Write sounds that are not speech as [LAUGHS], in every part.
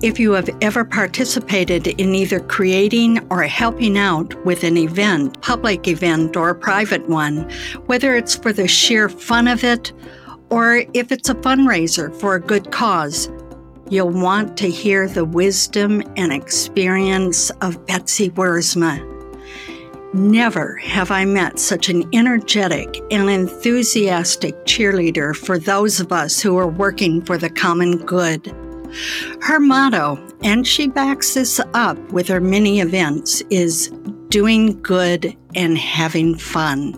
If you have ever participated in either creating or helping out with an event, public event or a private one, whether it's for the sheer fun of it or if it's a fundraiser for a good cause, you'll want to hear the wisdom and experience of Betsy Wiersma. Never have I met such an energetic and enthusiastic cheerleader for those of us who are working for the common good. Her motto, and she backs this up with her many events, is doing good and having fun.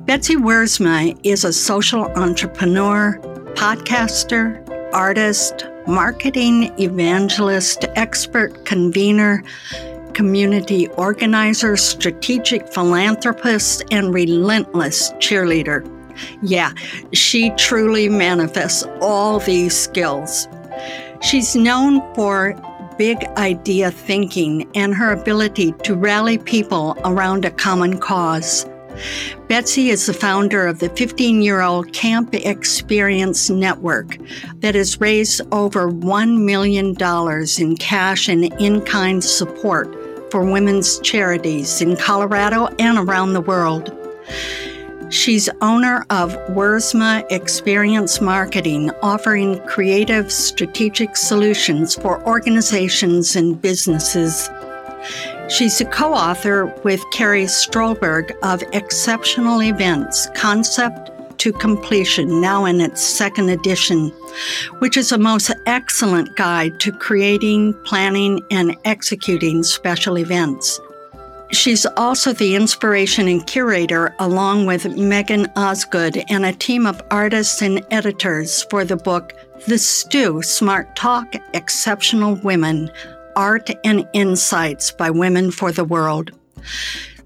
Betsy Wiersma is a social entrepreneur, podcaster, artist, marketing evangelist, expert convener, community organizer, strategic philanthropist, and relentless cheerleader. Yeah, she truly manifests all these skills. She's known for big idea thinking and her ability to rally people around a common cause. Betsy is the founder of the 15 year old Camp Experience Network that has raised over $1 million in cash and in kind support for women's charities in Colorado and around the world. She's owner of Wiersma Experience Marketing, offering creative, strategic solutions for organizations and businesses. She's a co author with Carrie Stolberg of Exceptional Events Concept to Completion, now in its second edition, which is a most excellent guide to creating, planning, and executing special events. She's also the inspiration and curator, along with Megan Osgood and a team of artists and editors for the book The Stew Smart Talk Exceptional Women Art and Insights by Women for the World.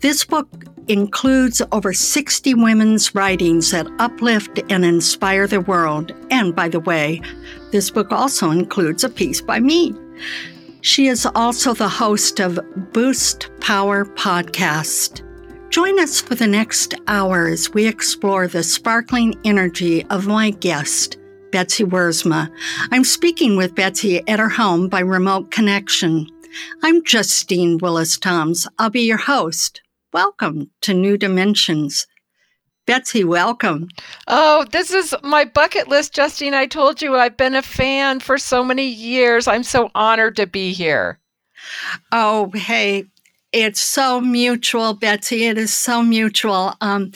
This book includes over 60 women's writings that uplift and inspire the world. And by the way, this book also includes a piece by me. She is also the host of Boost Power Podcast. Join us for the next hour as we explore the sparkling energy of my guest, Betsy Wiersma. I'm speaking with Betsy at her home by remote connection. I'm Justine Willis Toms. I'll be your host. Welcome to New Dimensions. Betsy, welcome. Oh, this is my bucket list, Justine. I told you I've been a fan for so many years. I'm so honored to be here. Oh, hey, it's so mutual, Betsy. It is so mutual. Um,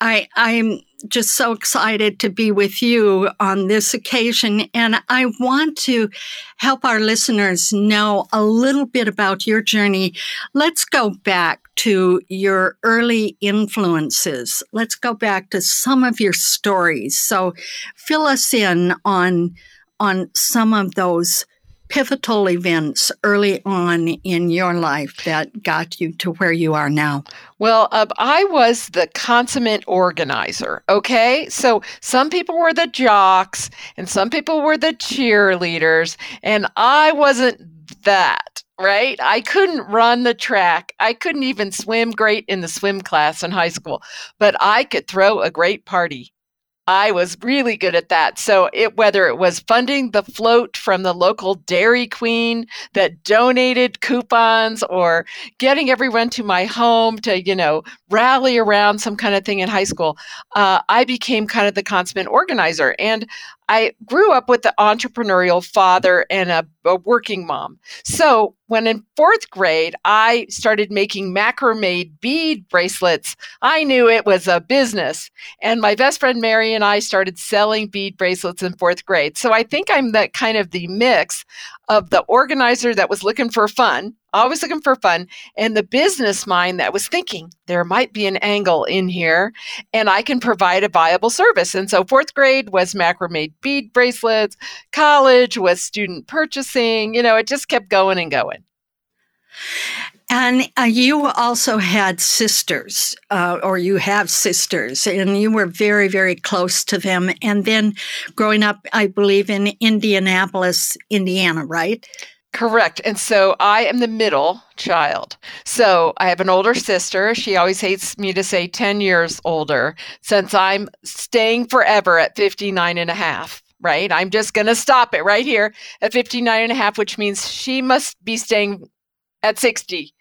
I I'm just so excited to be with you on this occasion. And I want to help our listeners know a little bit about your journey. Let's go back to your early influences. Let's go back to some of your stories. So fill us in on, on some of those pivotal events early on in your life that got you to where you are now? Well, uh, I was the consummate organizer. Okay. So some people were the jocks and some people were the cheerleaders, and I wasn't that right? I couldn't run the track. I couldn't even swim great in the swim class in high school, but I could throw a great party. I was really good at that. So it whether it was funding the float from the local Dairy Queen that donated coupons or getting everyone to my home to, you know, rally around some kind of thing in high school, uh, I became kind of the consummate organizer. And I grew up with an entrepreneurial father and a, a, working mom. So when in fourth grade, I started making macrame bead bracelets, I knew it was a business. And my best friend Mary and I started selling bead bracelets in fourth grade. So I think I'm that kind of the mix of the organizer that was looking for fun, always looking for fun, and the business mind that was thinking there might be an angle in here and I can provide a viable service. And so fourth grade was macrame bead bracelets, college was student purchasing, you know, it just kept going and going. And uh, you also had sisters, uh, or you have sisters, and you were very, very close to them. And then growing up, I believe, in Indianapolis, Indiana, right? Correct. And so I am the middle child. So I have an older sister. She always hates me to say 10 years older since I'm staying forever at 59 and a half right? I'm just going to stop it right here at 59 and a half, which means she must be staying at 60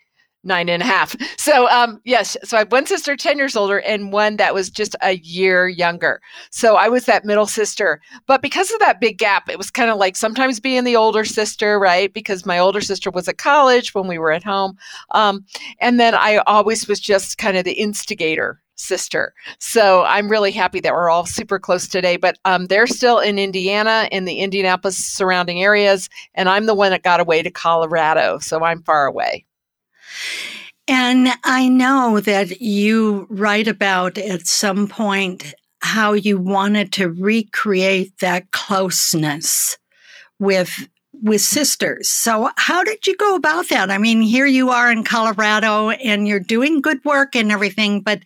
nine and a half. So, um, yes, so I have one sister 10 years older and one that was just a year younger. So I was that middle sister. But because of that big gap, it was kind of like sometimes being the older sister, right? Because my older sister was at college when we were at home. Um, and then I always was just kind of the instigator sister. So I'm really happy that we're all super close today. But um, they're still in Indiana, in the Indianapolis surrounding areas, and I'm the one that got away to Colorado. So I'm far away. And I know that you write about at some point how you wanted to recreate that closeness with with sisters. So how did you go about that? I mean, here you are in Colorado and you're doing good work and everything, but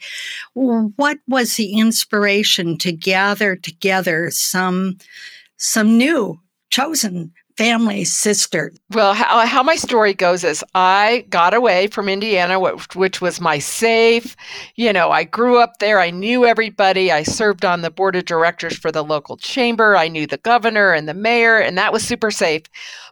what was the inspiration to gather together some some new chosen family sister. Well, how, uh, how, my story goes is I got away from Indiana, which, which, was my safe. You know, I grew up there. I knew everybody. I served on the board of directors for the local chamber. I knew the governor and the mayor, and that was super safe.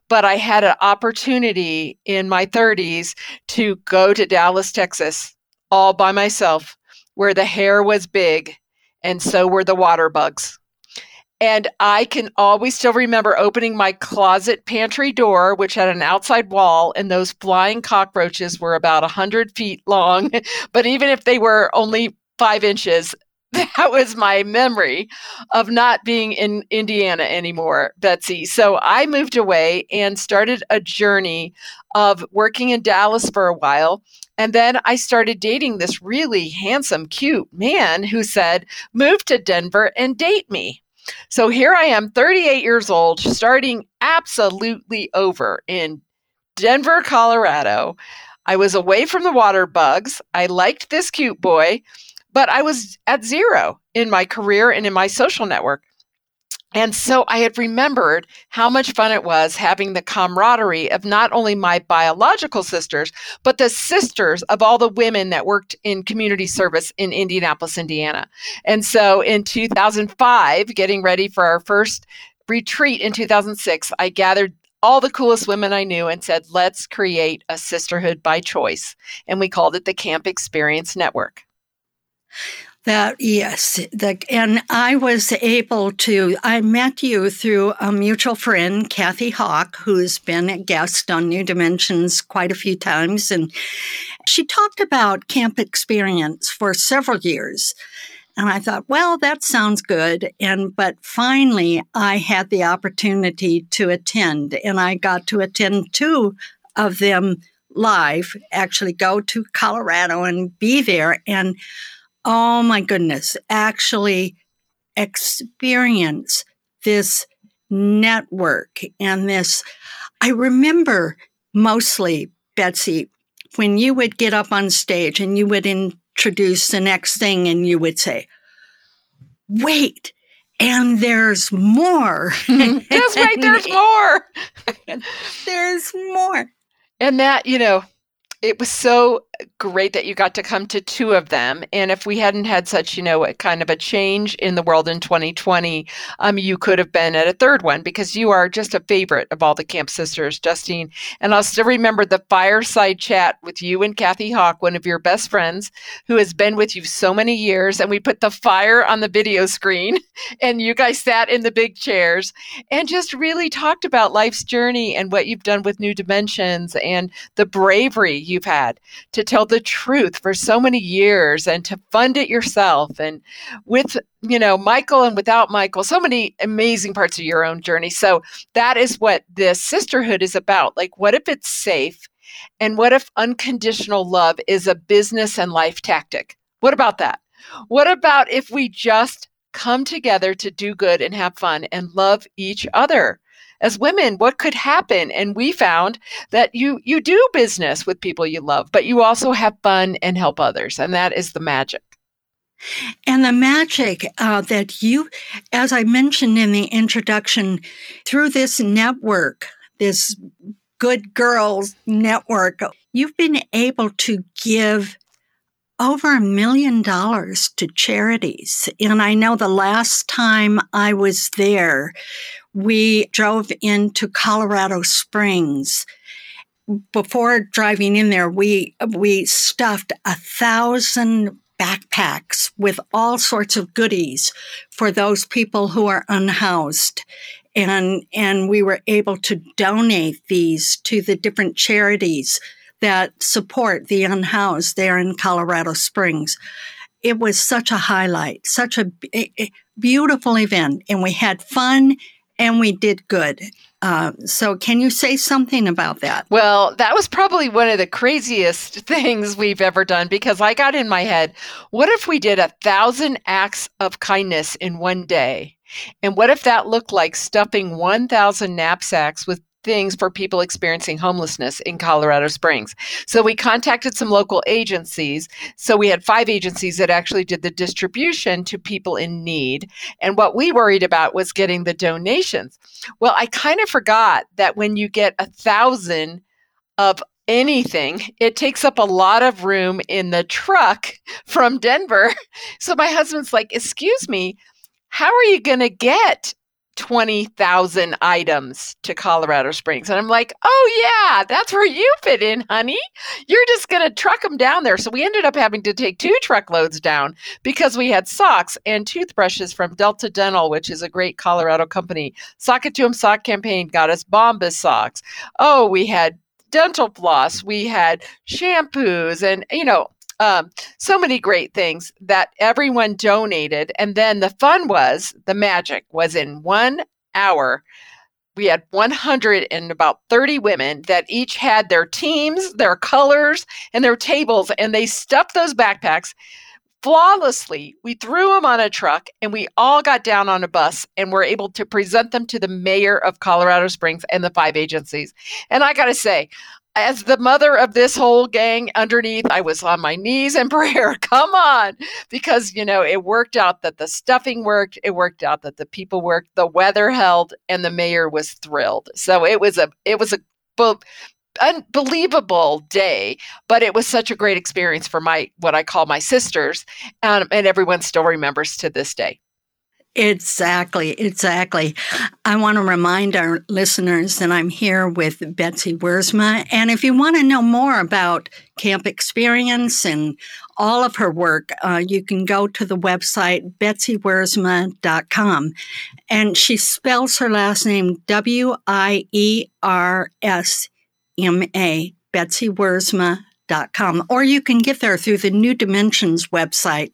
But I had an opportunity in my 30s to go to Dallas, Texas, all by myself, where the hair was big and so were the water bugs. And I can always still remember opening my closet pantry door, which had an outside wall, and those flying cockroaches were about 100 feet long. [LAUGHS] but even if they were only five inches, [LAUGHS] that was my memory of not being in Indiana anymore, Betsy. So I moved away and started a journey of working in Dallas for a while. And then I started dating this really handsome, cute man who said, Move to Denver and date me. So here I am, 38 years old, starting absolutely over in Denver, Colorado. I was away from the water bugs. I liked this cute boy, but I was at zero in my career and in my social network. And so I had remembered how much fun it was having the camaraderie of not only my biological sisters, but the sisters of all the women that worked in community service in Indianapolis, Indiana. And so in 2005, getting ready for our first retreat in 2006, I gathered all the coolest women I knew and said, let's create a sisterhood by choice. And we called it the Camp Experience Network. That yes, the, and I was able to. I met you through a mutual friend, Kathy Hawk, who's been a guest on New Dimensions quite a few times, and she talked about camp experience for several years. And I thought, well, that sounds good. And but finally, I had the opportunity to attend, and I got to attend two of them live. Actually, go to Colorado and be there and oh my goodness, actually experience this network and this. I remember mostly, Betsy, when you would get up on stage and you would introduce the next thing and you would say, wait, and there's more. [LAUGHS] That's right, there's [LAUGHS] more. there's more. And that, you know, it was so great that you got to come to two of them. And if we hadn't had such, you know, a kind of a change in the world in 2020, um, you could have been at a third one because you are just a favorite of all the Camp Sisters, Justine. And I'll still remember the fireside chat with you and Kathy Hawk, one of your best friends, who has been with you so many years. And we put the fire on the video screen, [LAUGHS] and you guys sat in the big chairs and just really talked about life's journey and what you've done with New Dimensions and the bravery you've had to tell the truth for so many years and to fund it yourself. And with you know michael and without michael so many amazing parts of your own journey. So that is what this sisterhood is about. Like what if it's safe and what if unconditional love is a business and life tactic? What about that? What about if we just come together to do good and have fun and love each other as women what could happen and we found that you you do business with people you love but you also have fun and help others and that is the magic and the magic uh, that you, as I mentioned in the introduction, through this network, this Good Girls Network, you've been able to give over a million dollars to charities. And I know the last time I was there, we drove into Colorado Springs. Before driving in there, we we stuffed a thousand backpacks with all sorts of goodies for those people who are unhoused. And, and we were able to donate these to the different charities that support the unhoused there in Colorado Springs. It was such a highlight, such a, a beautiful event, and we had fun and we did good. Uh, so, can you say something about that? Well, that was probably one of the craziest [LAUGHS] things we've ever done because I got in my head what if we did a thousand acts of kindness in one day? And what if that looked like stuffing 1,000 knapsacks with things for people experiencing homelessness in Colorado Springs. So we contacted some local agencies. So we had five agencies that actually did the distribution to people in need. And what we worried about was getting the donations. Well, I kind of forgot that when you get a thousand of anything, it takes up a lot of room in the truck from Denver. [LAUGHS] So my husband's like, Excuse me, how are you going to get 20,000 items to Colorado Springs. And I'm like, oh, yeah, that's where you fit in, honey. You're just going to truck them down there. So we ended up having to take two truckloads down because we had socks and toothbrushes from Delta Dental, which is a great Colorado company. Sock It To 'em Sock campaign got us Bombas socks. Oh, we had dental floss, we had shampoos, and, you know, um, so many great things that everyone donated. And then the fun was the magic was in one hour. We had 100 and about 30 women that each had their teams, their colors, and their tables, and they stuffed those backpacks flawlessly. We threw them on a truck and we all got down on a bus and were able to present them to the mayor of Colorado Springs and the five agencies. And I got to say, as the mother of this whole gang underneath, I was on my knees in [LAUGHS] prayer. Come on. Because, you know, it worked out that the stuffing worked. It worked out that the people worked. The weather held and the mayor was thrilled. So it was a, it was a, unbelievable day but it was such a great experience for my what i call my sisters um, and everyone still remembers to this day Exactly, exactly. I want to remind our listeners that I'm here with Betsy Wiersma. And if you want to know more about Camp Experience and all of her work, uh, you can go to the website betsywiersma.com. And she spells her last name W I E R S M A, betsywiersma.com. Or you can get there through the New Dimensions website,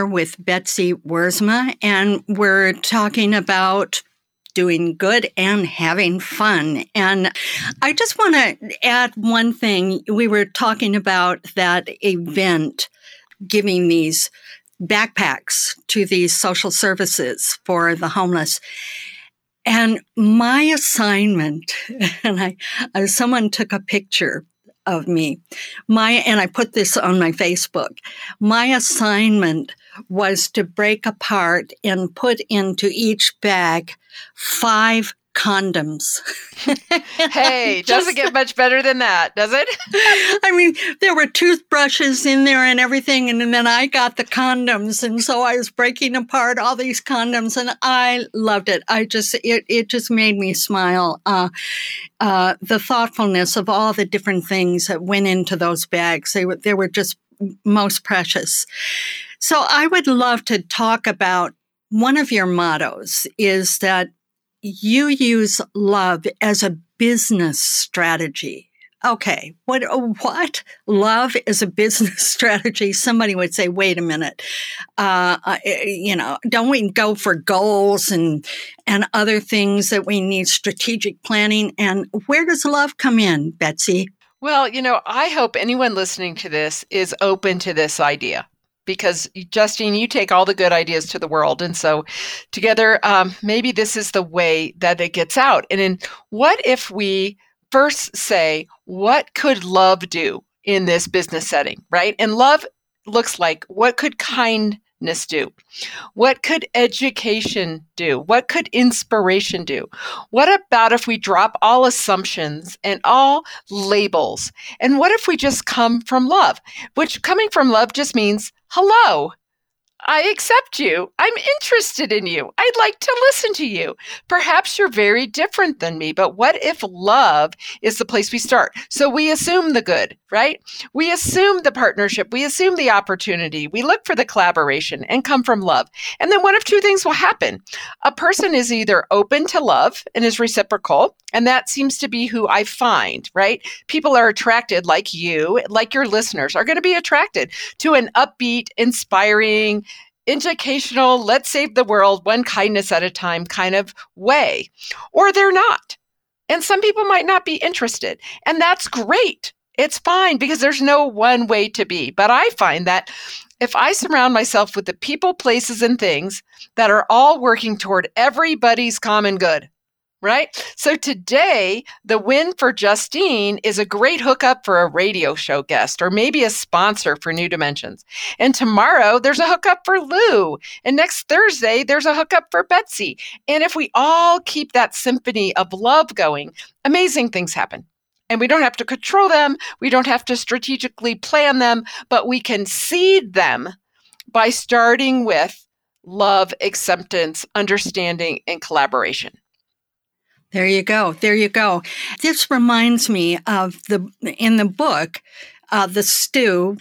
Here with Betsy Wiersma, and we're talking about doing good and having fun. And I just want to add one thing. We were talking about that event giving these backpacks to these social services for the homeless. And my assignment, [LAUGHS] and I, I, someone took a picture of me. My and I put this on my Facebook. My assignment was to break apart and put into each bag five condoms. [LAUGHS] hey, [LAUGHS] doesn't get much better than that, does it? [LAUGHS] I mean, there were toothbrushes in there and everything, and then I got the condoms, and so I was breaking apart all these condoms, and I loved it. I just it it just made me smile. Uh, uh, the thoughtfulness of all the different things that went into those bags, they were they were just most precious. So I would love to talk about one of your mottos is that you use love as a business strategy. Okay, what what love is a business [LAUGHS] strategy? Somebody would say, "Wait a minute, uh, you know, don't we go for goals and and other things that we need strategic planning? And where does love come in, Betsy?" Well, you know, I hope anyone listening to this is open to this idea because Justine, you take all the good ideas to the world. And so together, um, maybe this is the way that it gets out. And then what if we first say, what could love do in this business setting, right? And love looks like what could do? What could education do? What could inspiration do? What about if we drop all assumptions and all labels? And what if we just come from love? Which coming from love just means hello. I accept you. I'm interested in you. I'd like to listen to you. Perhaps you're very different than me, but what if love is the place we start? So we assume the good, right? We assume the partnership. We assume the opportunity. We look for the collaboration and come from love. And then one of two things will happen. A person is either open to love and is reciprocal, and that seems to be who I find, right? People are attracted, like you, like your listeners, are going to be attracted to an upbeat, inspiring, educational, let's save the world one kindness at a time kind of way, or they're not. And some people might not be interested. And that's great. It's fine because there's no one way to be. But I find that if I surround myself with the people, places, and things that are all working toward everybody's common good, right? So today, the win for Justine is a great hookup for a radio show guest or maybe a sponsor for New Dimensions. And tomorrow, there's a hookup for Lou. And next Thursday, there's a hookup for Betsy. And if we all keep that symphony of love going, amazing things happen. And we don't have to control them, we don't have to strategically plan them, but we can seed them by starting with love, acceptance, understanding, and collaboration. There you go. There you go. This reminds me of the in the book, uh, the stew.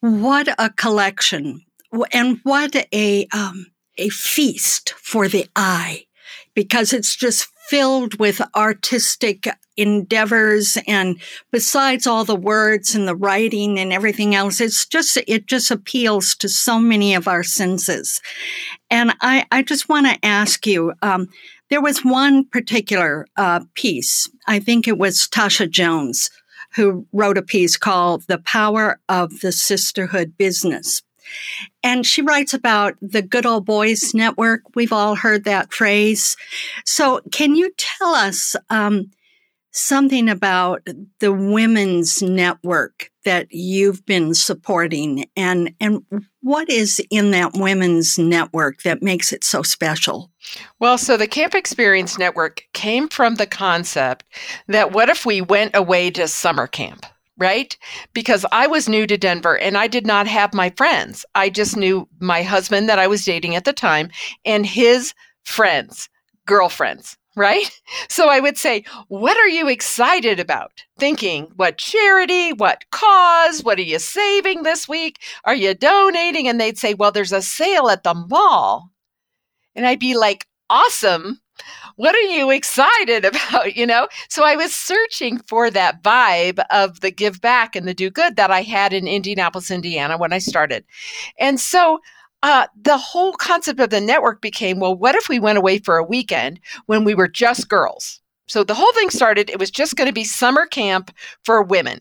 What a collection, and what a um, a feast for the eye, because it's just filled with artistic endeavors and besides all the words and the writing and everything else it's just it just appeals to so many of our senses and i i just want to ask you um, there was one particular uh, piece, I think it was Tasha Jones, who wrote a piece called The Power of the Sisterhood Business. And she writes about the Good Old Boys Network. We've all heard that phrase. So, can you tell us um, something about the women's network that you've been supporting and and what is in that women's network that makes it so special well so the camp experience network came from the concept that what if we went away to summer camp right? Because I was new to Denver and I did not have my friends. I just knew my husband that I was dating at the time and his friends, girlfriends right? [LAUGHS] So I would say, What are you excited about? Thinking, What charity? What cause? What are you saving this week? Are you donating? And they'd say, Well, there's a sale at the mall. And I'd be like, Awesome. What are you excited [LAUGHS] about? You know? So I was searching for that vibe of the give back and the do good that I had in Indianapolis, Indiana when I started. And so uh, the whole concept of the network became well, what if we went away for a weekend when we were just girls? So the whole thing started, it was just going to be summer camp for women.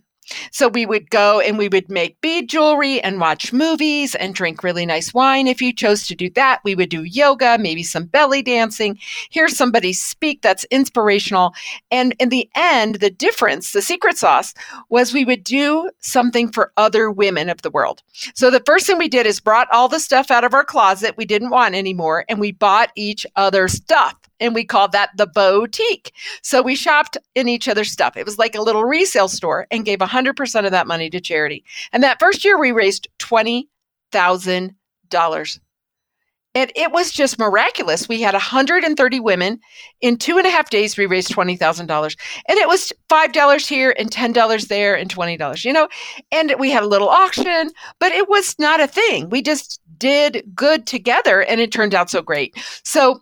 So we would go and we would make bead jewelry and watch movies and drink really nice wine. If you chose to do that, we would do yoga, maybe some belly dancing, hear somebody speak that's inspirational. And in the end, the difference, the secret sauce, was we would do something for other women of the world. So the first thing we did is brought all the stuff out of our closet we didn't want anymore and we bought each other stuff and we called that the boutique. So we shopped in each other's stuff. It was like a little resale store and gave 100% of that money to charity. And that first year, we raised $20,000. And it was just miraculous. We had 130 women. In two and a half days, we raised $20,000. And it was $5 here and $10 there and $20, you know? And we had a little auction, but it was not a thing. We just did good together and it turned out so great. So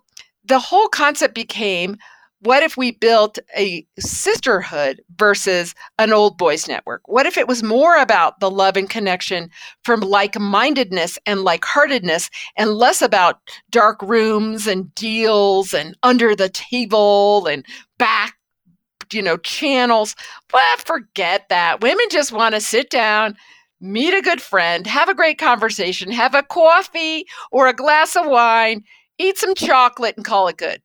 the whole concept became what if we built a sisterhood versus an old boys network? What if it was more about the love and connection from like mindedness and like heartedness and less about dark rooms and deals and under the table and back, you know, channels? Well, forget that. Women just want to sit down, meet a good friend, have a great conversation, have a coffee or a glass of wine eat some chocolate and call it good.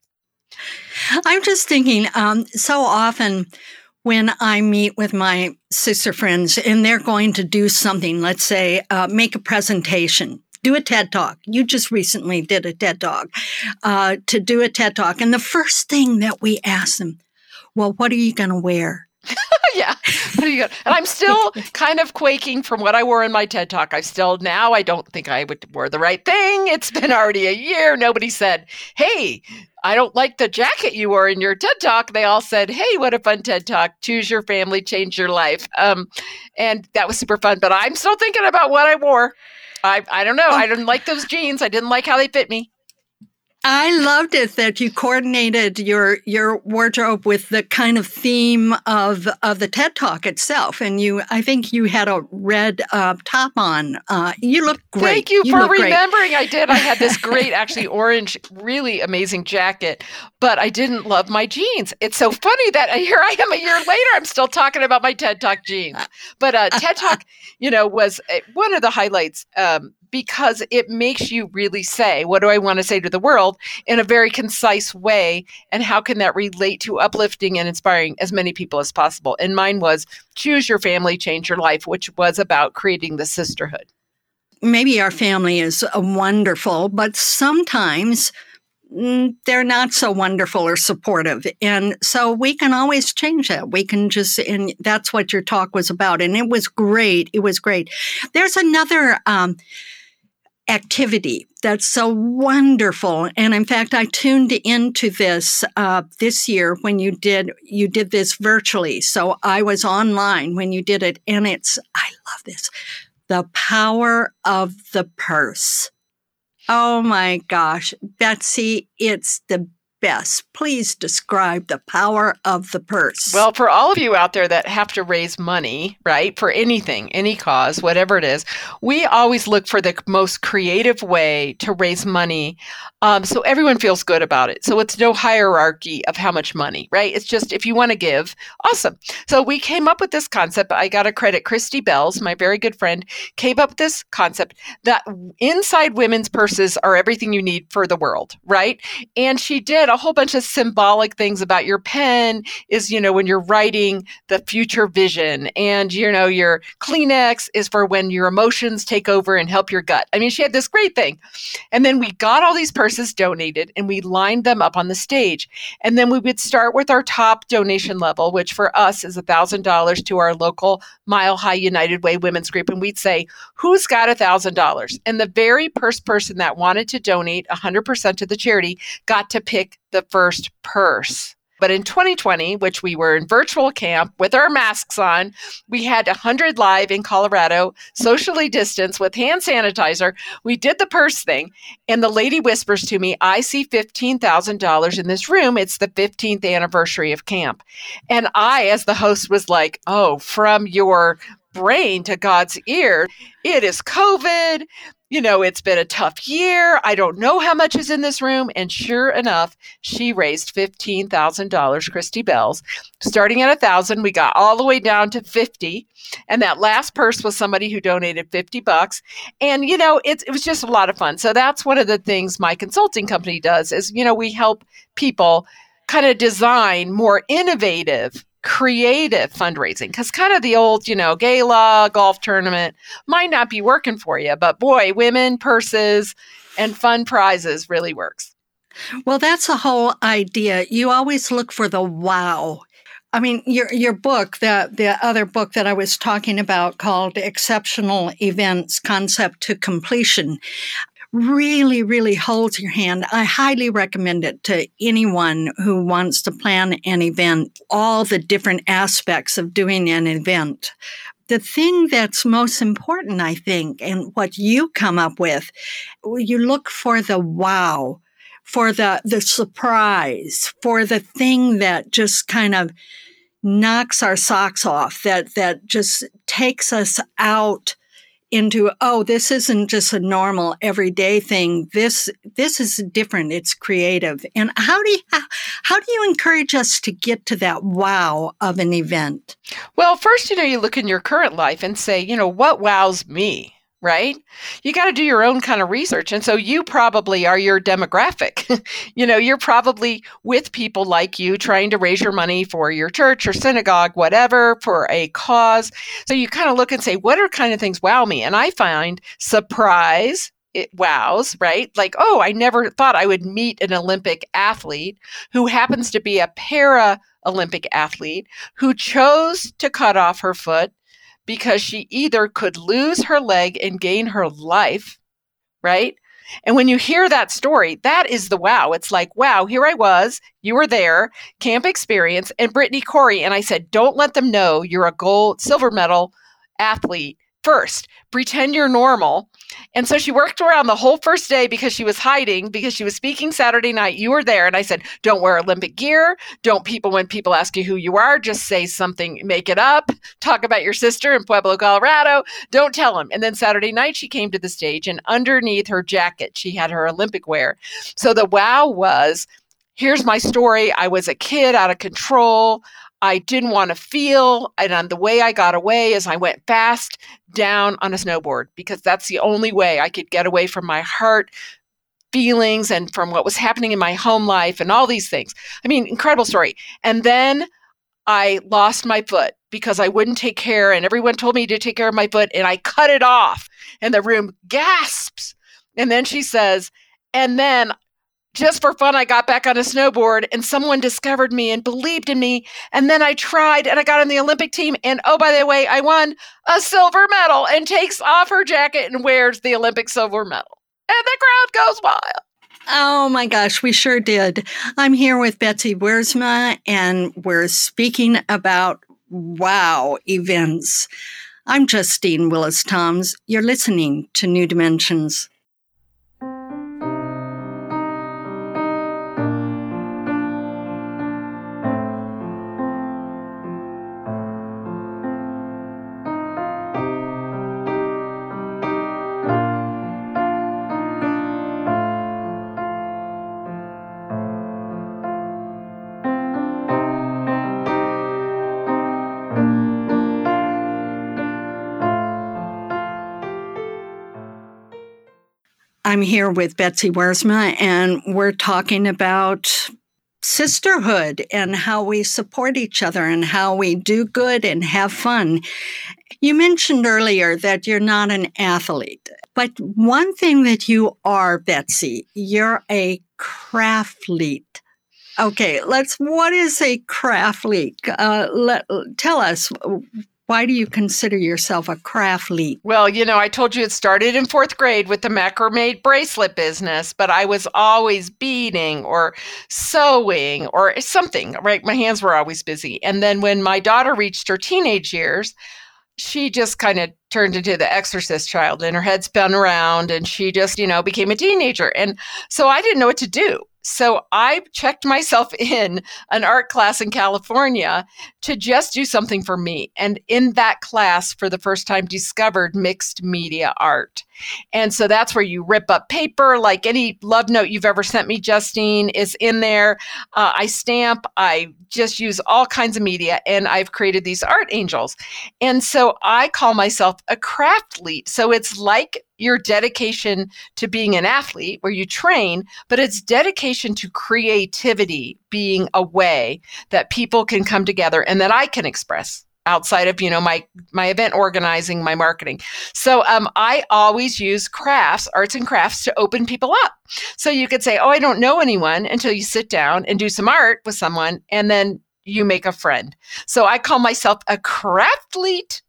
I'm just thinking um, so often when I meet with my sister friends and they're going to do something, let's say uh, make a presentation, do a TED Talk. You just recently did a TED Talk uh, to do a TED Talk. And the first thing that we ask them, well, what are you going to wear? [LAUGHS] yeah. And I'm still kind of quaking from what I wore in my TED talk. I still now I don't think I would wear the right thing. It's been already a year. Nobody said, "Hey, I don't like the jacket you wore in your TED talk." They all said, "Hey, what a fun TED talk! Choose your family, change your life." Um, and that was super fun. But I'm still thinking about what I wore. I I don't know. I didn't like those jeans. I didn't like how they fit me. I loved it that you coordinated your your wardrobe with the kind of theme of of the TED Talk itself, and you. I think you had a red uh, top on. Uh, you look great. Thank you, you for remembering. Great. I did. I had this [LAUGHS] great, actually orange, really amazing jacket, but I didn't love my jeans. It's so funny that here I am a year later. I'm still talking about my TED Talk jeans. But uh, TED Talk, you know, was uh, one of the highlights. Um, because it makes you really say, What do I want to say to the world in a very concise way? And how can that relate to uplifting and inspiring as many people as possible? And mine was Choose Your Family, Change Your Life, which was about creating the sisterhood. Maybe our family is wonderful, but sometimes mm, they're not so wonderful or supportive. And so we can always change that. We can just, and that's what your talk was about. And it was great. It was great. There's another, um, activity. That's so wonderful. And in fact i tuned into this uh, this year when you did you did this virtually. So i was online when you did it and it's i love this the power of the purse. Oh my gosh. Betsy it's the best. Please describe the power of the purse. Well, for all of you out there that have to raise money, right, for anything, any cause, whatever it is, we always look for the most creative way to raise money um, so everyone feels good about it. So it's no hierarchy of how much money, right? It's just if you want to give, awesome. So we came up with this concept. I got to credit Christy Bells, my very good friend, came up with this concept that inside women's purses are everything you need for the world, right? And she did a whole bunch of symbolic things about your pen is, you know, when you're writing the future vision, and, you know, your Kleenex is for when your emotions take over and help your gut. I mean, she had this great thing. And then we got all these purses purses donated and we lined them up on the stage. And then we would start with our top donation level, which for us is $1,000 to our local Mile High United Way Women's Group. And we'd say, who's got $1,000? And the very first person that wanted to donate 100% to the charity got to pick the first purse. But in 2020, which we were in virtual camp with our masks on, we had 100 live in Colorado, socially distanced with hand sanitizer. We did the purse thing, and the lady whispers to me, I see $15,000 in this room. It's the 15th anniversary of camp. And I, as the host, was like, Oh, from your brain to God's ear, it is COVID you know, it's been a tough year. I don't know how much is in this room. And sure enough, she raised $15,000, Christy Bells. Starting at a thousand, we got all the way down to 50. And that last purse was somebody who donated 50 bucks. And, you know, it, it was just a lot of fun. So that's one of the things my consulting company does is, you know, we help people kind of design more innovative creative fundraising because kind of the old, you know, gala, golf tournament might not be working for you, but boy, women, purses, and fun prizes really works. Well, that's the whole idea. You always look for the wow. I mean, your your book, the the other book that I was talking about called Exceptional Events Concept to Completion really, really holds your hand. I highly recommend it to anyone who wants to plan an event, all the different aspects of doing an event. The thing that's most important, I think, and what you come up with, you look for the wow, for the, the surprise, for the thing that just kind of knocks our socks off, that, that just takes us out into oh this isn't just a normal everyday thing. This this is different. It's creative. And how do you how, how do you encourage us to get to that wow of an event? Well first you know you look in your current life and say you know what wows me right? You got to do your own kind of research. And so you probably are your demographic. [LAUGHS] you know, you're probably with people like you trying to raise your money for your church or synagogue, whatever, for a cause. So you kind of look and say, what are kind of things wow me? And I find surprise, it wows, right? Like, oh, I never thought I would meet an Olympic athlete who happens to be a para Olympic athlete who chose to cut off her foot because she either could lose her leg and gain her life, right? And when you hear that story, that is the wow. It's like, wow, here I was, you were there, camp experience, and Brittany Corey. And I said, don't let them know you're a gold, silver medal athlete first. Pretend you're normal and so she worked around the whole first day because she was hiding because she was speaking Saturday night. You were there. And I said, don't wear Olympic gear. Don't people, when people ask you who you are, just say something, make it up. Talk about your sister in Pueblo, Colorado. Don't tell them. And then Saturday night, she came to the stage and underneath her jacket, she had her Olympic wear. So the wow was, here's my story. I was a kid out of control. I didn't want to feel. And the way I got away is I went fast down on a snowboard because that's the only way I could get away from my heart feelings and from what was happening in my home life and all these things. I mean, incredible story. And then I lost my foot because I wouldn't take care, and everyone told me to take care of my foot, and I cut it off. And the room gasps. And then she says, and then just for fun, I got back on a snowboard and someone discovered me and believed in me. And then I tried and I got on the Olympic team. And oh, by the way, I won a silver medal and takes off her jacket and wears the Olympic silver medal. And the crowd goes wild. Oh my gosh, we sure did. I'm here with Betsy Wiersma and we're speaking about wow events. I'm Justine Willis Toms. You're listening to New Dimensions. I'm here with Betsy Wiersma, and we're talking about sisterhood and how we support each other and how we do good and have fun. You mentioned earlier that you're not an athlete, but one thing that you are, Betsy, you're a crafthlete. Okay, let's. What is a crafthlete? Uh, let tell us why do you consider yourself a crafthlete? Well, you know, I told you it started in fourth grade with the macrame bracelet business, but I was always beading or sewing or something, right? My hands were always busy. And then when my daughter reached her teenage years, she just kind of turned into the exorcist child and her head spun around and she just, you know, became a teenager. And so I didn't know what to do. So I checked myself [LAUGHS] in an art class in California to just do something for me. And in that class, for the first time, discovered mixed media art. And so that's where you rip up paper, like any love note you've ever sent me, Justine, is in there. Uh, I stamp, I just use all kinds of media, and I've created these art angels. And so I call myself a crafthlete. So it's like your dedication to being an athlete where you train, but it's dedication to creativity being a way that people can come together and that I can express outside of you know my my event organizing my marketing. So um, i always use crafts arts and crafts to open people up. So you could say oh i don't know anyone until you sit down and do some art with someone and then you make a friend. So i call myself a crafthlete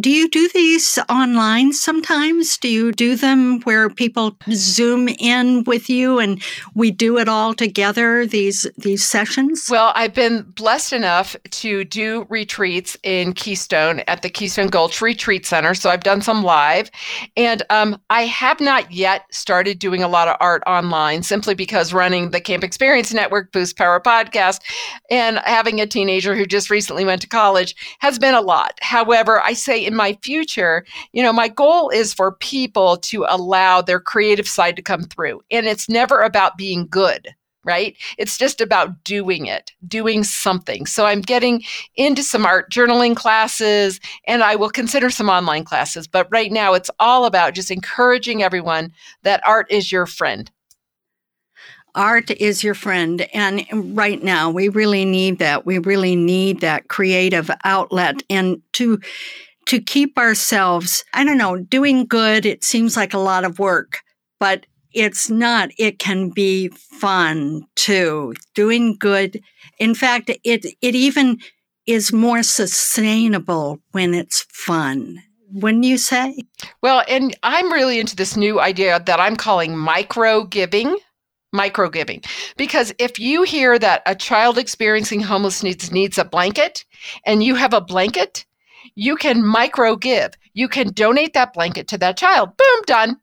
Do you do these online sometimes? Do you do them where people zoom in with you and we do it all together? These these sessions. Well, I've been blessed enough to do retreats in Keystone at the Keystone Gulch Retreat Center. So I've done some live, and um, I have not yet started doing a lot of art online, simply because running the Camp Experience Network, Boost Power podcast, and having a teenager who just recently went to college has been a lot. However I say in my future, you know, my goal is for people to allow their creative side to come through. And it's never about being good right? It's just about doing it, doing something. So I'm getting into some art journaling classes and I will consider some online classes. But right now, it's all about just encouraging everyone that art is your friend. Art is your friend. And right now, we really need that. We really need that creative outlet. And to to keep ourselves, I don't know, doing good, it seems like a lot of work, but it's not. It can be fun too. Doing good. In fact, it, it even is more sustainable when it's fun wouldn't you say? Well, and I'm really into this new idea that I'm calling micro giving. Micro giving. Because if you hear that a child experiencing homelessness needs a blanket and you have a blanket, you can micro give. You can donate that blanket to that child. Boom, done.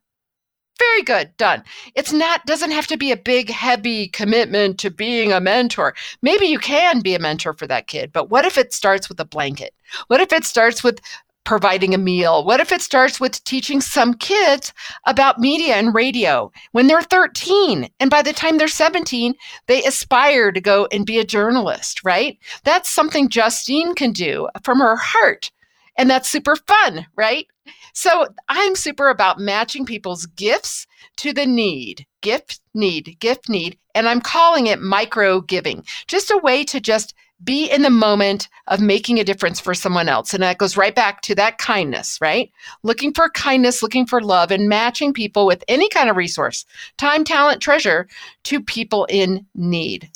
Very good, done. It's not doesn't have to be a big heavy commitment to being a mentor. Maybe you can be a mentor for that kid, but what if it starts with a blanket? What if it starts with providing a meal? What if it starts with teaching some kids about media and radio when they're 13 and by the time they're 17 they aspire to go and be a journalist, right? That's something Justine can do from her heart and that's super fun, right? So I'm super about matching people's gifts to the need, gift need, gift need, and I'm calling it micro giving, just a way to just be in the moment of making a difference for someone else. And that goes right back to that kindness, right? Looking for kindness, looking for love, and matching people with any kind of resource, time, talent, treasure to people in need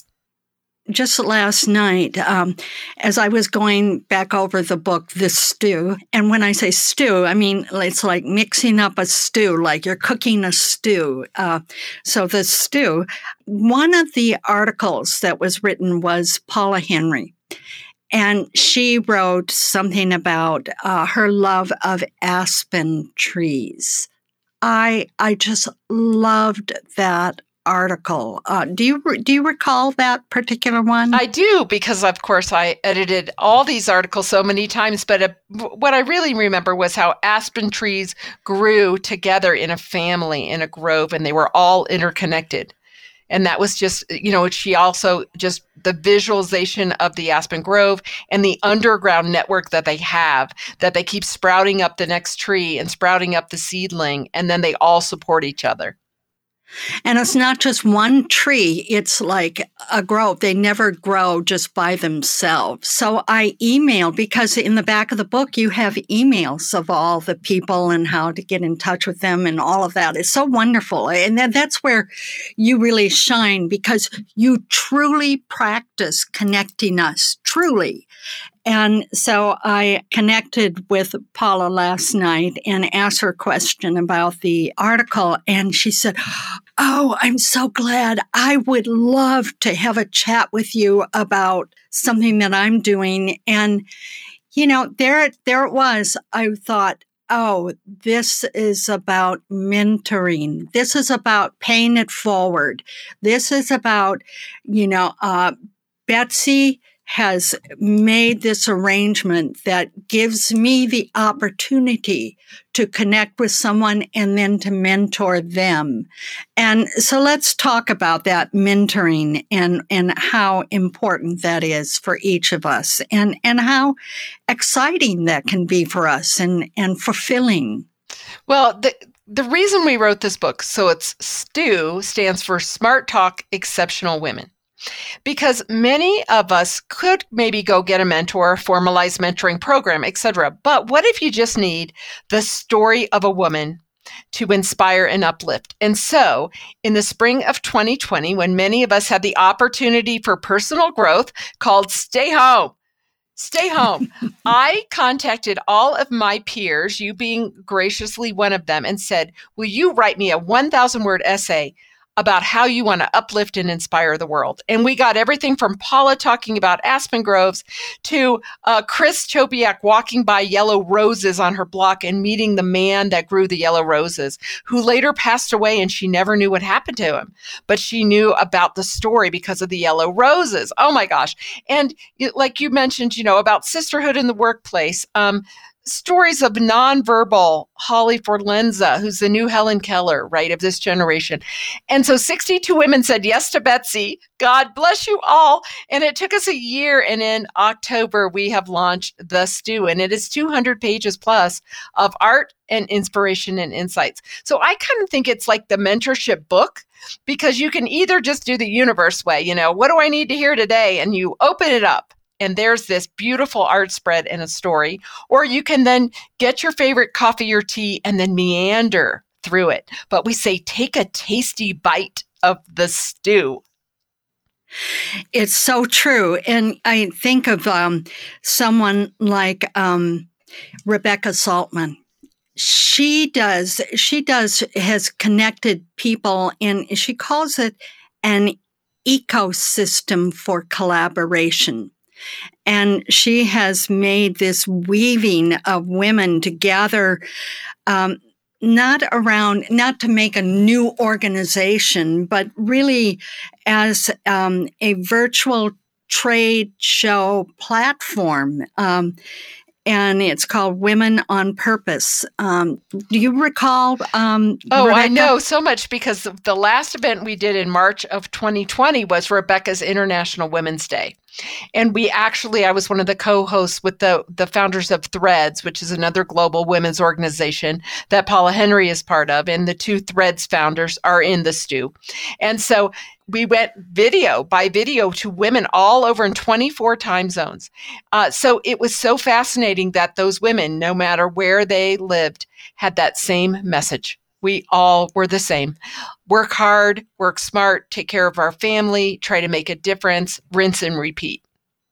just last night, um, as I was going back over the book, The Stew, and when I say stew, I mean it's like mixing up a stew, like you're cooking a stew. Uh, so, The Stew, one of the articles that was written was Paula Henry. And she wrote something about uh, her love of aspen trees. I I just loved that article. Uh, do you do you recall that particular one? I do because, of course, I edited all these articles so many times. But uh, what I really remember was how aspen trees grew together in a family in a grove, and they were all interconnected. And that was just, you know, she also just the visualization of the Aspen Grove and the underground network that they have, that they keep sprouting up the next tree and sprouting up the seedling, and then they all support each other. And it's not just one tree, it's like a grove. They never grow just by themselves. So I emailed because in the back of the book, you have emails of all the people and how to get in touch with them and all of that. It's so wonderful. And that's where you really shine because you truly practice connecting us, truly And so I connected with Paula last night and asked her a question about the article. And she said, Oh, I'm so glad. I would love to have a chat with you about something that I'm doing. And, you know, there, there it was. I thought, oh, this is about mentoring. This is about paying it forward. This is about, you know, uh, Betsy has made this arrangement that gives me the opportunity to connect with someone and then to mentor them. And so let's talk about that mentoring and, and how important that is for each of us and, and how exciting that can be for us and, and fulfilling. Well, the, the reason we wrote this book, so it's STEW stands for Smart Talk Exceptional Women. Because many of us could maybe go get a mentor, formalize mentoring program, etc. But what if you just need the story of a woman to inspire and uplift. And so, in the spring of 2020, when many of us had the opportunity for personal growth called Stay Home, Stay home. [LAUGHS] I contacted all of my peers, you being graciously one of them, and said, Will you write me a 1,000 word essay about how you want to uplift and inspire the world. And we got everything from Paula talking about aspen groves to uh, Chris Chopiak walking by yellow roses on her block and meeting the man that grew the yellow roses, who later passed away and she never knew what happened to him. But she knew about the story because of the yellow roses. Oh my gosh. And like you mentioned, you know, about sisterhood in the workplace. Um, stories of nonverbal Holly Forlenza, who's the new Helen Keller, right, of this generation. And so 62 women said yes to Betsy. God bless you all. And it took us a year. And in October, we have launched The Stew, and it is 200 pages plus of art and inspiration and insights. So I kind of think it's like the mentorship book because you can either just do the universe way, you know, what do I need to hear today? And you open it up and there's this beautiful art spread and a story. Or you can then get your favorite coffee or tea and then meander through it. But we say take a tasty bite of the stew. It's so true. And I think of um, someone like um, Rebecca Saltman. She does, she does, has connected people and she calls it an ecosystem for collaboration. And she has made this weaving of women to gather, um, not around, not to make a new organization, but really as um, a virtual trade show platform. Um, and it's called Women on Purpose. Um, do you recall? Um, oh, Rebecca? I know so much because the last event we did in March of 2020 was Rebecca's International Women's Day. And we actually, I was one of the co-hosts with the the founders of Threads, which is another global women's organization that Paula Henry is part of, and the two Threads founders are in the stew. And so we went video by video to women all over in 24 time zones. Uh, so it was so fascinating that those women, no matter where they lived, had that same message we all were the same. Work hard, work smart, take care of our family, try to make a difference, rinse and repeat,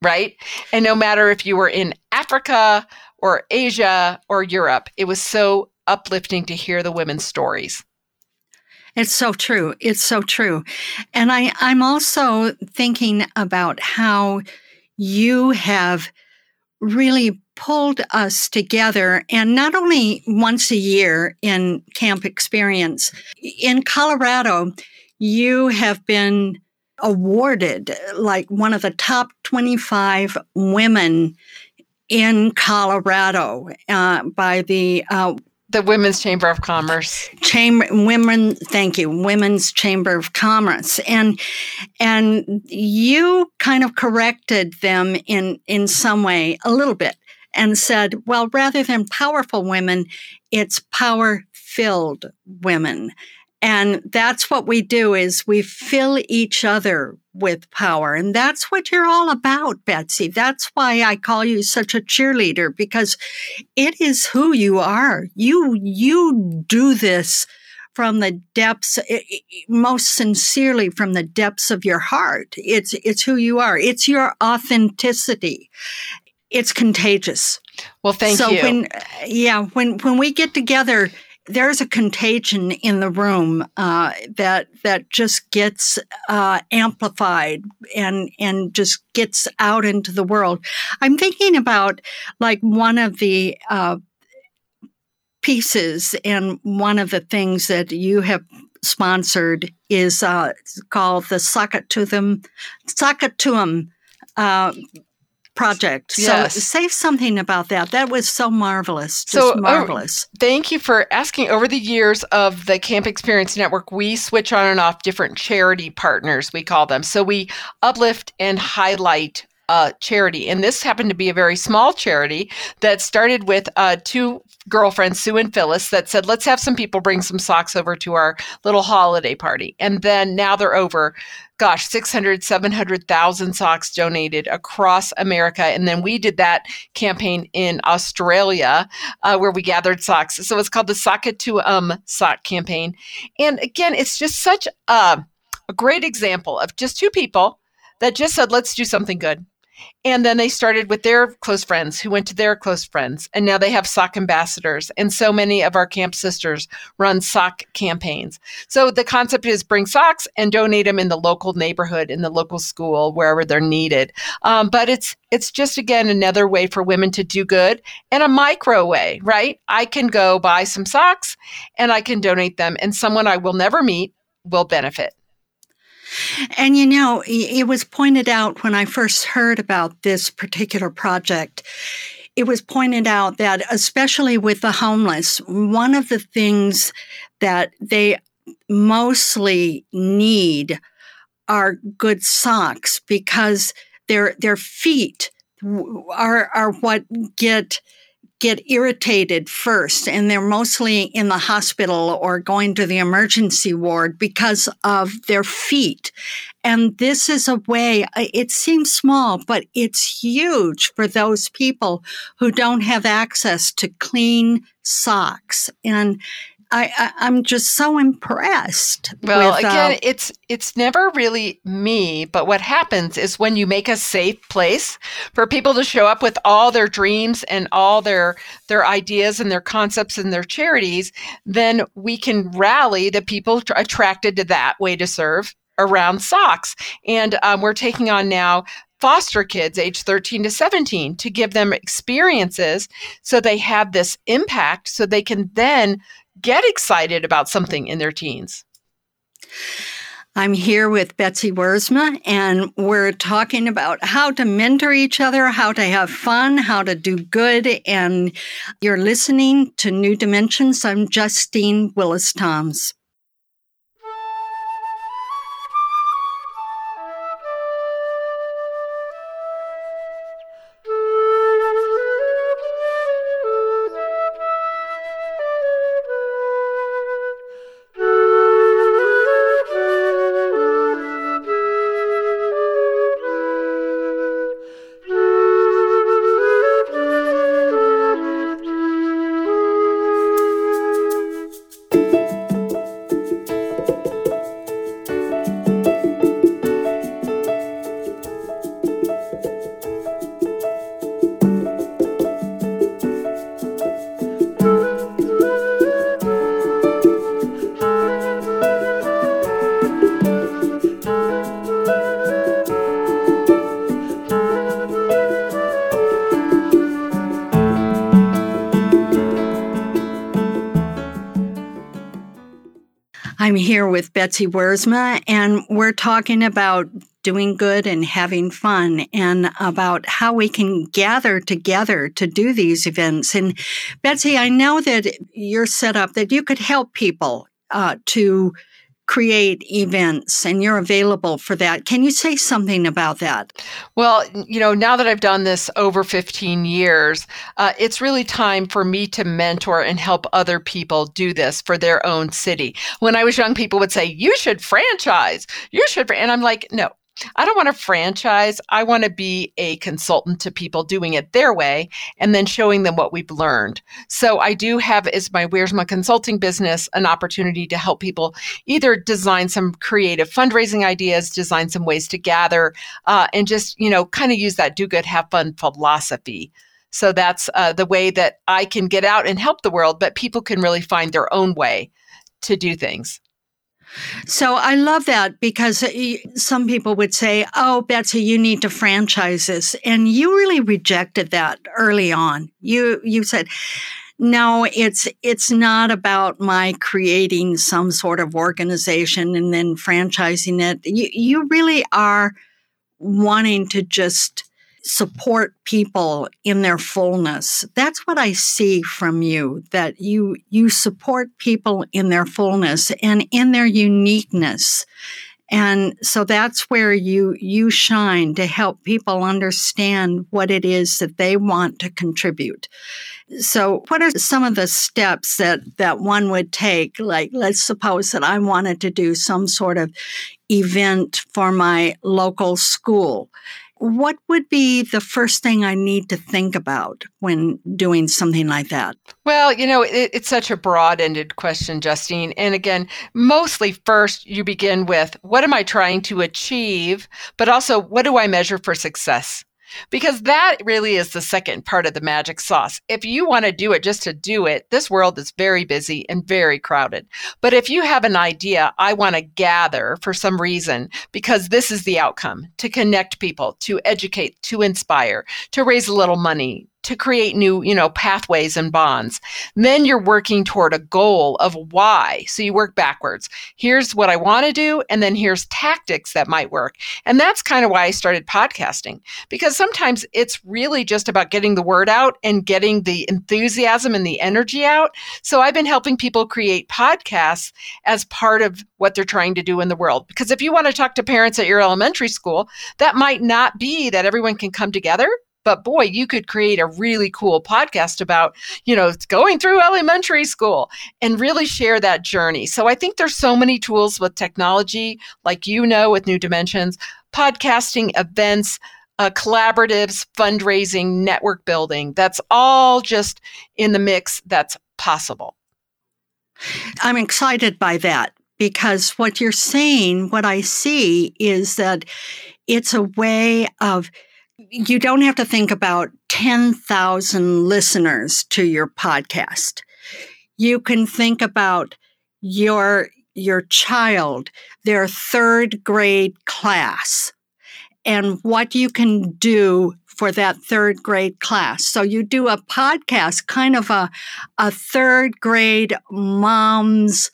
right? And no matter if you were in Africa or Asia or Europe, it was so uplifting to hear the women's stories. It's so true. It's so true. And I, I'm also thinking about how you have really pulled us together and not only once a year in camp experience in colorado you have been awarded like one of the top 25 women in colorado uh, by the uh, the Women's Chamber of Commerce. Chamber women thank you. Women's Chamber of Commerce. And and you kind of corrected them in in some way a little bit and said, well, rather than powerful women, it's power filled women. And that's what we do is we fill each other with power. And that's what you're all about, Betsy. That's why I call you such a cheerleader because it is who you are. You, you do this from the depths, most sincerely from the depths of your heart. It's, it's who you are. It's your authenticity. It's contagious. Well, thank so you. So when, yeah, when, when we get together, there's a contagion in the room uh, that that just gets uh, amplified and and just gets out into the world. I'm thinking about like one of the uh, pieces and one of the things that you have sponsored is uh, called the Sakatuum Sakatuum uh, project. Yes. So say something about that. That was so marvelous. Just so, oh, marvelous. Oh, thank you for asking. Over the years of the Camp Experience Network, we switch on and off different charity partners, we call them. So we uplift and highlight uh, charity. And this happened to be a very small charity that started with uh, two girlfriends, Sue and Phyllis, that said, let's have some people bring some socks over to our little holiday party. And then now they're over gosh, 600, 700,000 socks donated across America. And then we did that campaign in Australia uh, where we gathered socks. So it's called the Sakatuum Sock Campaign. And again, it's just such a, a great example of just two people that just said, let's do something good. And then they started with their close friends who went to their close friends. And now they have sock ambassadors. And so many of our camp sisters run sock campaigns. So the concept is bring socks and donate them in the local neighborhood, in the local school, wherever they're needed. Um, but it's it's just again another way for women to do good in a micro way, right? I can go buy some socks and I can donate them, and someone I will never meet will benefit. And you know, it was pointed out when I first heard about this particular project, it was pointed out that, especially with the homeless, one of the things that they mostly need are good socks because their their feet are are what get get irritated first and they're mostly in the hospital or going to the emergency ward because of their feet. And this is a way, uh, it seems small, but it's huge for those people who don't have access to clean socks. And I, am just so impressed. Well, with, uh, again, it's it's never really me, but what happens is when you make a safe place for people to show up with all their dreams and all their their ideas and their concepts and their charities, then we can rally the people attracted to that way to serve around socks. And um, we're taking on now foster kids age 13 to 17 to give them experiences so they have this impact so they can then get excited about something in their teens. I'm here with Betsy Wiersma, and we're talking about how to mentor each other, how to have fun, how to do good. And you're listening to New Dimensions. I'm Justine Willis Toms. Betsy Wiersma, and we're talking about doing good and having fun and about how we can gather together to do these events. And Betsy, I know that you're set up that you could help people uh, to create events and you're available for that. Can you say something about that? Well, you know, now that I've done this over 15 years, uh, it's really time for me to mentor and help other people do this for their own city. When I was young, people would say, You should franchise. You should. And I'm like, No, I don't want to franchise. I want to be a consultant to people doing it their way and then showing them what we've learned. So I do have is my Wiersma Consulting business an opportunity to help people either design some creative fundraising ideas, design some ways to gather, uh, and just, you know, kind of use that do good, have fun philosophy. So that's uh, the way that I can get out and help the world, but people can really find their own way to do things. So I love that because uh, some people would say, "Oh, Betsy, you need to franchise this," and you really rejected that early on. You you said, "No, it's it's not about my creating some sort of organization and then franchising it. You you really are wanting to just." Support people in their fullness. That's what I see from you that you you support people in their fullness and in their uniqueness. And so that's where you you shine to help people understand what it is that they want to contribute. So what are some of the steps that that one would take like let's suppose that I wanted to do some sort of event for my local school what would be the first thing I need to think about when doing something like that? Well, you know, it, it's such a broad ended question, Justine. And again, mostly first you begin with what am I trying to achieve, but also what do I measure for success? Because that really is the second part of the magic sauce. If you want to do it just to do it, this world is very busy and very crowded. But if you have an idea, I want to gather for some reason because this is the outcome to connect people, to educate, to inspire, to raise a little money, to create new, you know, pathways and bonds. Then you're working toward a goal of why. So you work backwards. Here's what I want to do, and then here's tactics that might work. And that's kind of why I started podcasting because sometimes it's really just about getting the word out and getting the enthusiasm and the energy out. So I've been helping people create podcasts as part of what they're trying to do in the world. Because if you want to talk to parents at your elementary school, that might not be that everyone can come together but boy, you could create a really cool podcast about, you know, going through elementary school and really share that journey. So I think there's so many tools with technology, like you know, with New Dimensions, podcasting, events, uh, collaboratives, fundraising, network building. That's all just in the mix that's possible. I'm excited by that because what you're saying, what I see is that it's a way of you don't have to think about 10,000 listeners to your podcast. You can think about your, your child, their third grade class, and what you can do for that third grade class. So you do a podcast, kind of a, a third grade moms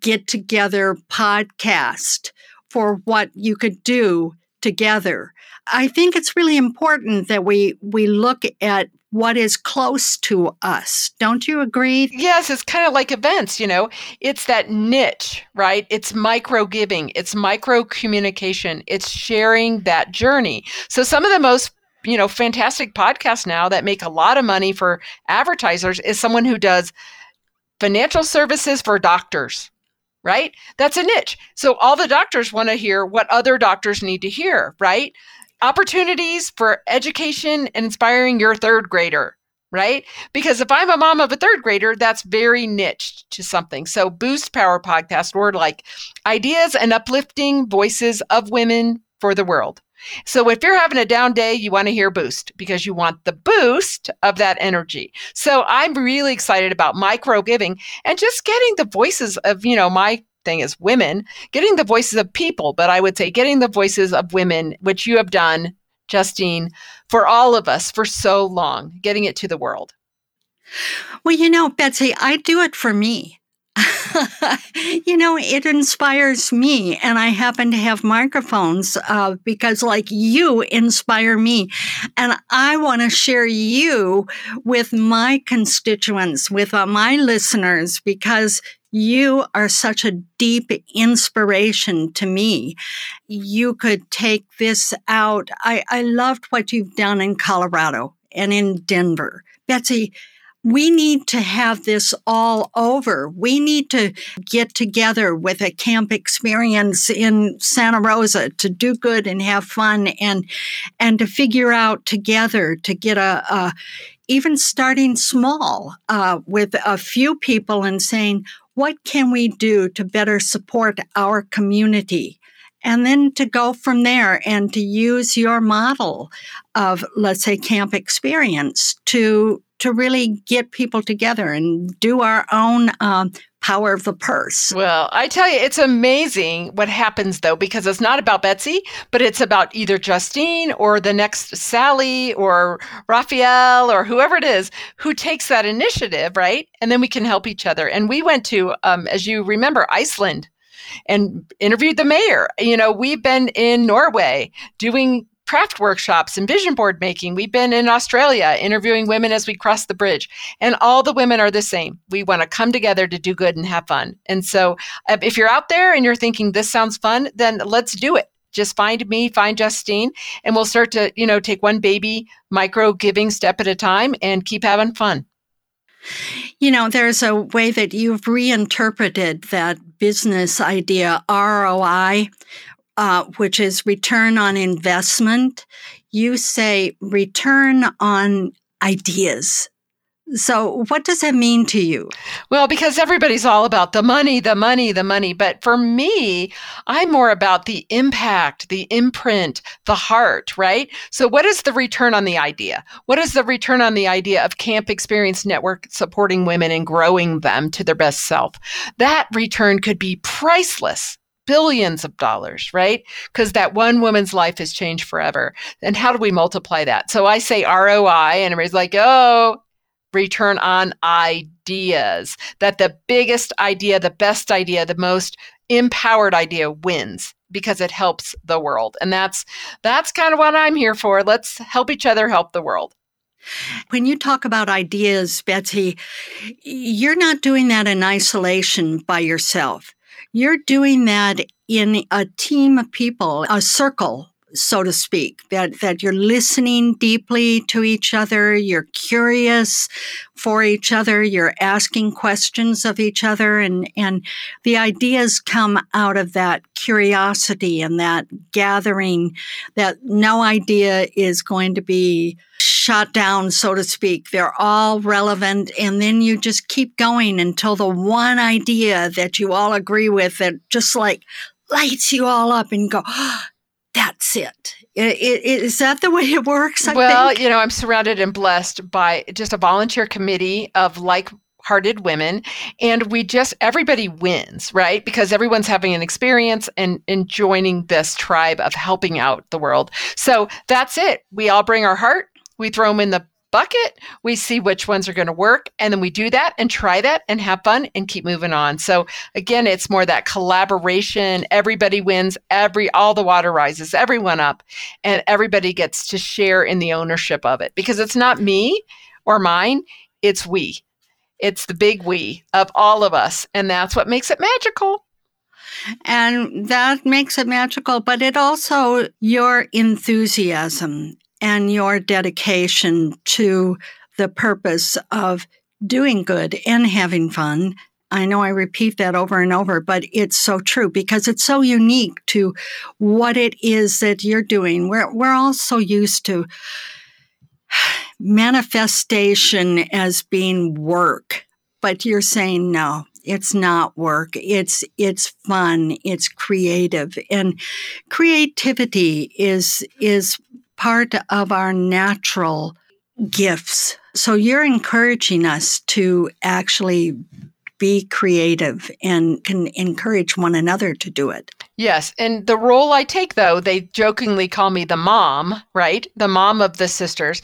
get together podcast for what you could do together. I think it's really important that we we look at what is close to us. Don't you agree? Yes, it's kind of like events, you know. It's that niche, right? It's micro giving, it's micro communication, it's sharing that journey. So some of the most you know fantastic podcasts now that make a lot of money for advertisers is someone who does financial services for doctors right that's a niche so all the doctors want to hear what other doctors need to hear right opportunities for education and inspiring your third grader right? Because if I'm a mom of a third grader, that's very niche to something. So, Boost Power Podcast, or like ideas and uplifting voices of women for the world. So, if you're having a down day, you want to hear Boost because you want the boost of that energy. So, I'm really excited about micro giving and just getting the voices of, you know, my thing as women, getting the voices of people, but I would say getting the voices of women, which you have done, Justine, for all of us for so long, getting it to the world. Well, you know, Betsy, I do it for me. [LAUGHS] you know, it inspires me, and I happen to have microphones uh, because, like, you inspire me. And I want to share you with my constituents, with uh, my listeners, because you are such a deep inspiration to me. You could take this out. I, I loved what you've done in Colorado and in Denver. Betsy, we need to have this all over. We need to get together with a camp experience in Santa Rosa to do good and have fun and, and to figure out together to get a, a even starting small uh, with a few people and saying, what can we do to better support our community? and then to go from there and to use your model of let's say camp experience to to really get people together and do our own um, power of the purse. Well, I tell you, it's amazing what happens though, because it's not about Betsy, but it's about either Justine or the next Sally or Raphael or whoever it is who takes that initiative, right? And then we can help each other. And we went to, um, as you remember, Iceland and interviewed the mayor. You know, we've been in Norway doing craft workshops and vision board making. We've been in Australia interviewing women as we cross the bridge, and all the women are the same. We want to come together to do good and have fun. And so, uh, if you're out there and you're thinking this sounds fun, then let's do it. Just find me, find Justine, and we'll start to, you know, take one baby micro giving step at a time and keep having fun. You know, there's a way that you've reinterpreted that business idea, ROI, uh, which is return on investment. You say return on ideas. So, what does that mean to you? Well, because everybody's all about the money, the money, the money. But for me, I'm more about the impact, the imprint, the heart, right? So, what is the return on the idea? What is the return on the idea of Camp Experience Network supporting women and growing them to their best self? That return could be priceless billions of dollars, right? Because that one woman's life has changed forever. And how do we multiply that? So I say ROI, and everybody's like, oh, return on ideas. That the biggest idea, the best idea, the most empowered idea wins because it helps the world. And that's that's kind of what I'm here for. Let's help each other help the world. When you talk about ideas, Betsy, you're not doing that in isolation by yourself. You're doing that in a team of people, a circle so to speak, that, that you're listening deeply to each other, you're curious for each other, you're asking questions of each other, and, and the ideas come out of that curiosity and that gathering that no idea is going to be shot down, so to speak. They're all relevant. And then you just keep going until the one idea that you all agree with that just like lights you all up and go, oh, that's it. Is that the way it works? I well, think? you know, I'm surrounded and blessed by just a volunteer committee of like hearted women and we just everybody wins right because everyone's having an experience and, and joining this tribe of helping out the world so that's it we all bring our heart we throw them in the bucket. We see which ones are going to work. And then we do that and try that and have fun and keep moving on. So again, it's more that collaboration. Everybody wins. Every, all the water rises, everyone up, and everybody gets to share in the ownership of it because it's not me or mine. It's we. It's the big we of all of us. And that's what makes it magical. And that makes it magical, but it also your enthusiasm and your dedication to the purpose of doing good and having fun. I know I repeat that over and over, but it's so true because it's so unique to what it is that you're doing. We're, we're all so used to manifestation as being work, but you're saying no, it's not work. It's, it's fun. It's creative and creativity is, is part of our natural gifts. So you're encouraging us to actually be creative and can encourage one another to do it. Yes. And the role I take, though, they jokingly call me the mom, right? The mom of the sisters.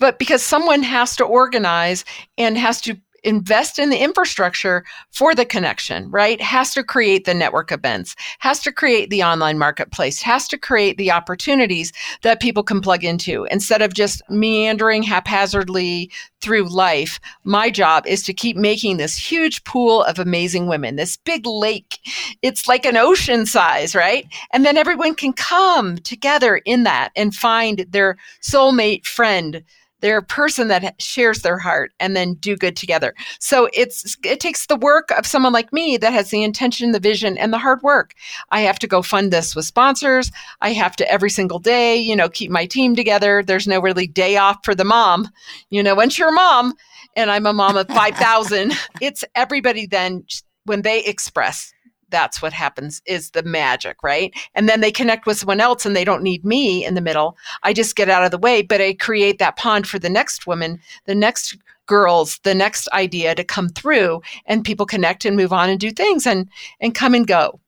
But because someone has to organize and has to invest in the infrastructure for the connection, right? Has to create the network events, has to create the online marketplace, has to create the opportunities that people can plug into instead of just meandering haphazardly through life. My job is to keep making this huge pool of amazing women, this big lake. It's like an ocean size, right? And then everyone can come together in that and find their soulmate friend they're a person that shares their heart and then do good together. So it's it takes the work of someone like me that has the intention, the vision, and the hard work. I have to go fund this with sponsors. I have to every single day, you know, keep my team together. There's no really day off for the mom. You know, once you're a mom, and I'm a mom of [LAUGHS] 5,000, it's everybody then when they express that's what happens is the magic, right? And then they connect with someone else and they don't need me in the middle. I just get out of the way, but I create that pond for the next woman, the next girls, the next idea to come through and people connect and move on and do things and and come and go.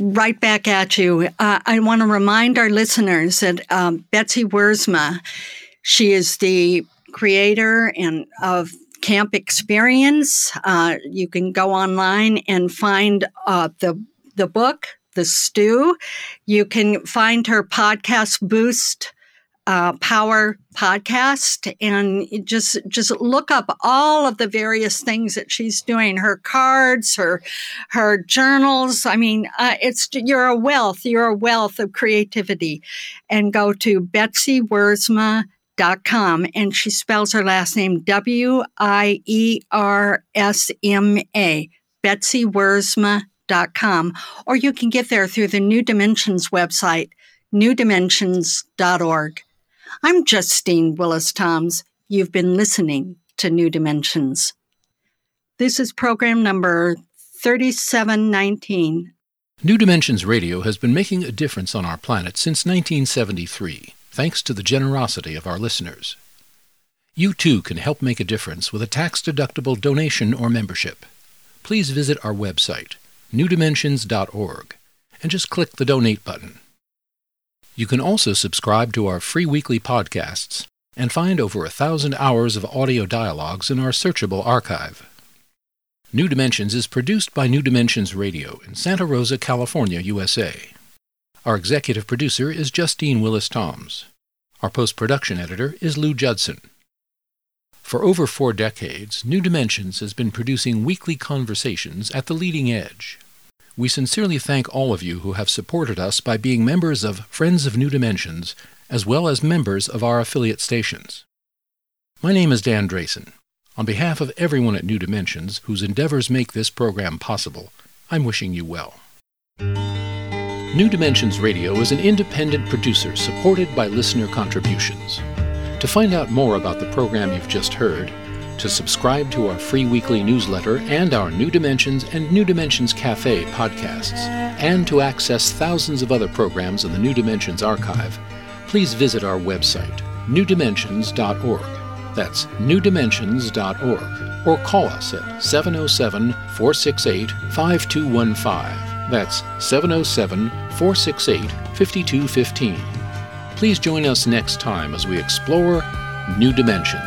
Right back at you. Uh, I want to remind our listeners that um, Betsy Wiersma, she is the creator and of camp experience. Uh, you can go online and find uh, the the book, The Stew. You can find her podcast Boost uh, Power podcast, and just just look up all of the various things that she's doing. Her cards, her her journals. I mean, uh, it's you're a wealth. You're a wealth of creativity, and go to Betsy Wiersma com, and she spells her last name W I E R S M A, com, or you can get there through the New Dimensions website, newdimensions.org. I'm Justine Willis Toms. You've been listening to New Dimensions. This is program number 3719. New Dimensions Radio has been making a difference on our planet since 1973 thanks to the generosity of our listeners. You too can help make a difference with a tax-deductible donation or membership. Please visit our website, newdimensions.org, and just click the donate button. You can also subscribe to our free weekly podcasts and find over a thousand hours of audio dialogues in our searchable archive. New Dimensions is produced by New Dimensions Radio in Santa Rosa, California, USA. Our executive producer is Justine Willis Toms. Our post production editor is Lou Judson. For over four decades, New Dimensions has been producing weekly conversations at the leading edge. We sincerely thank all of you who have supported us by being members of Friends of New Dimensions, as well as members of our affiliate stations. My name is Dan Drasin. On behalf of everyone at New Dimensions whose endeavors make this program possible, I'm wishing you well. New Dimensions Radio is an independent producer supported by listener contributions. To find out more about the program you've just heard, to subscribe to our free weekly newsletter and our New Dimensions and New Dimensions Cafe podcasts, and to access thousands of other programs in the New Dimensions archive, please visit our website, newdimensions.org. That's newdimensions.org. Or call us at 707 468 5215. That's 707 468 5215. Please join us next time as we explore new dimensions.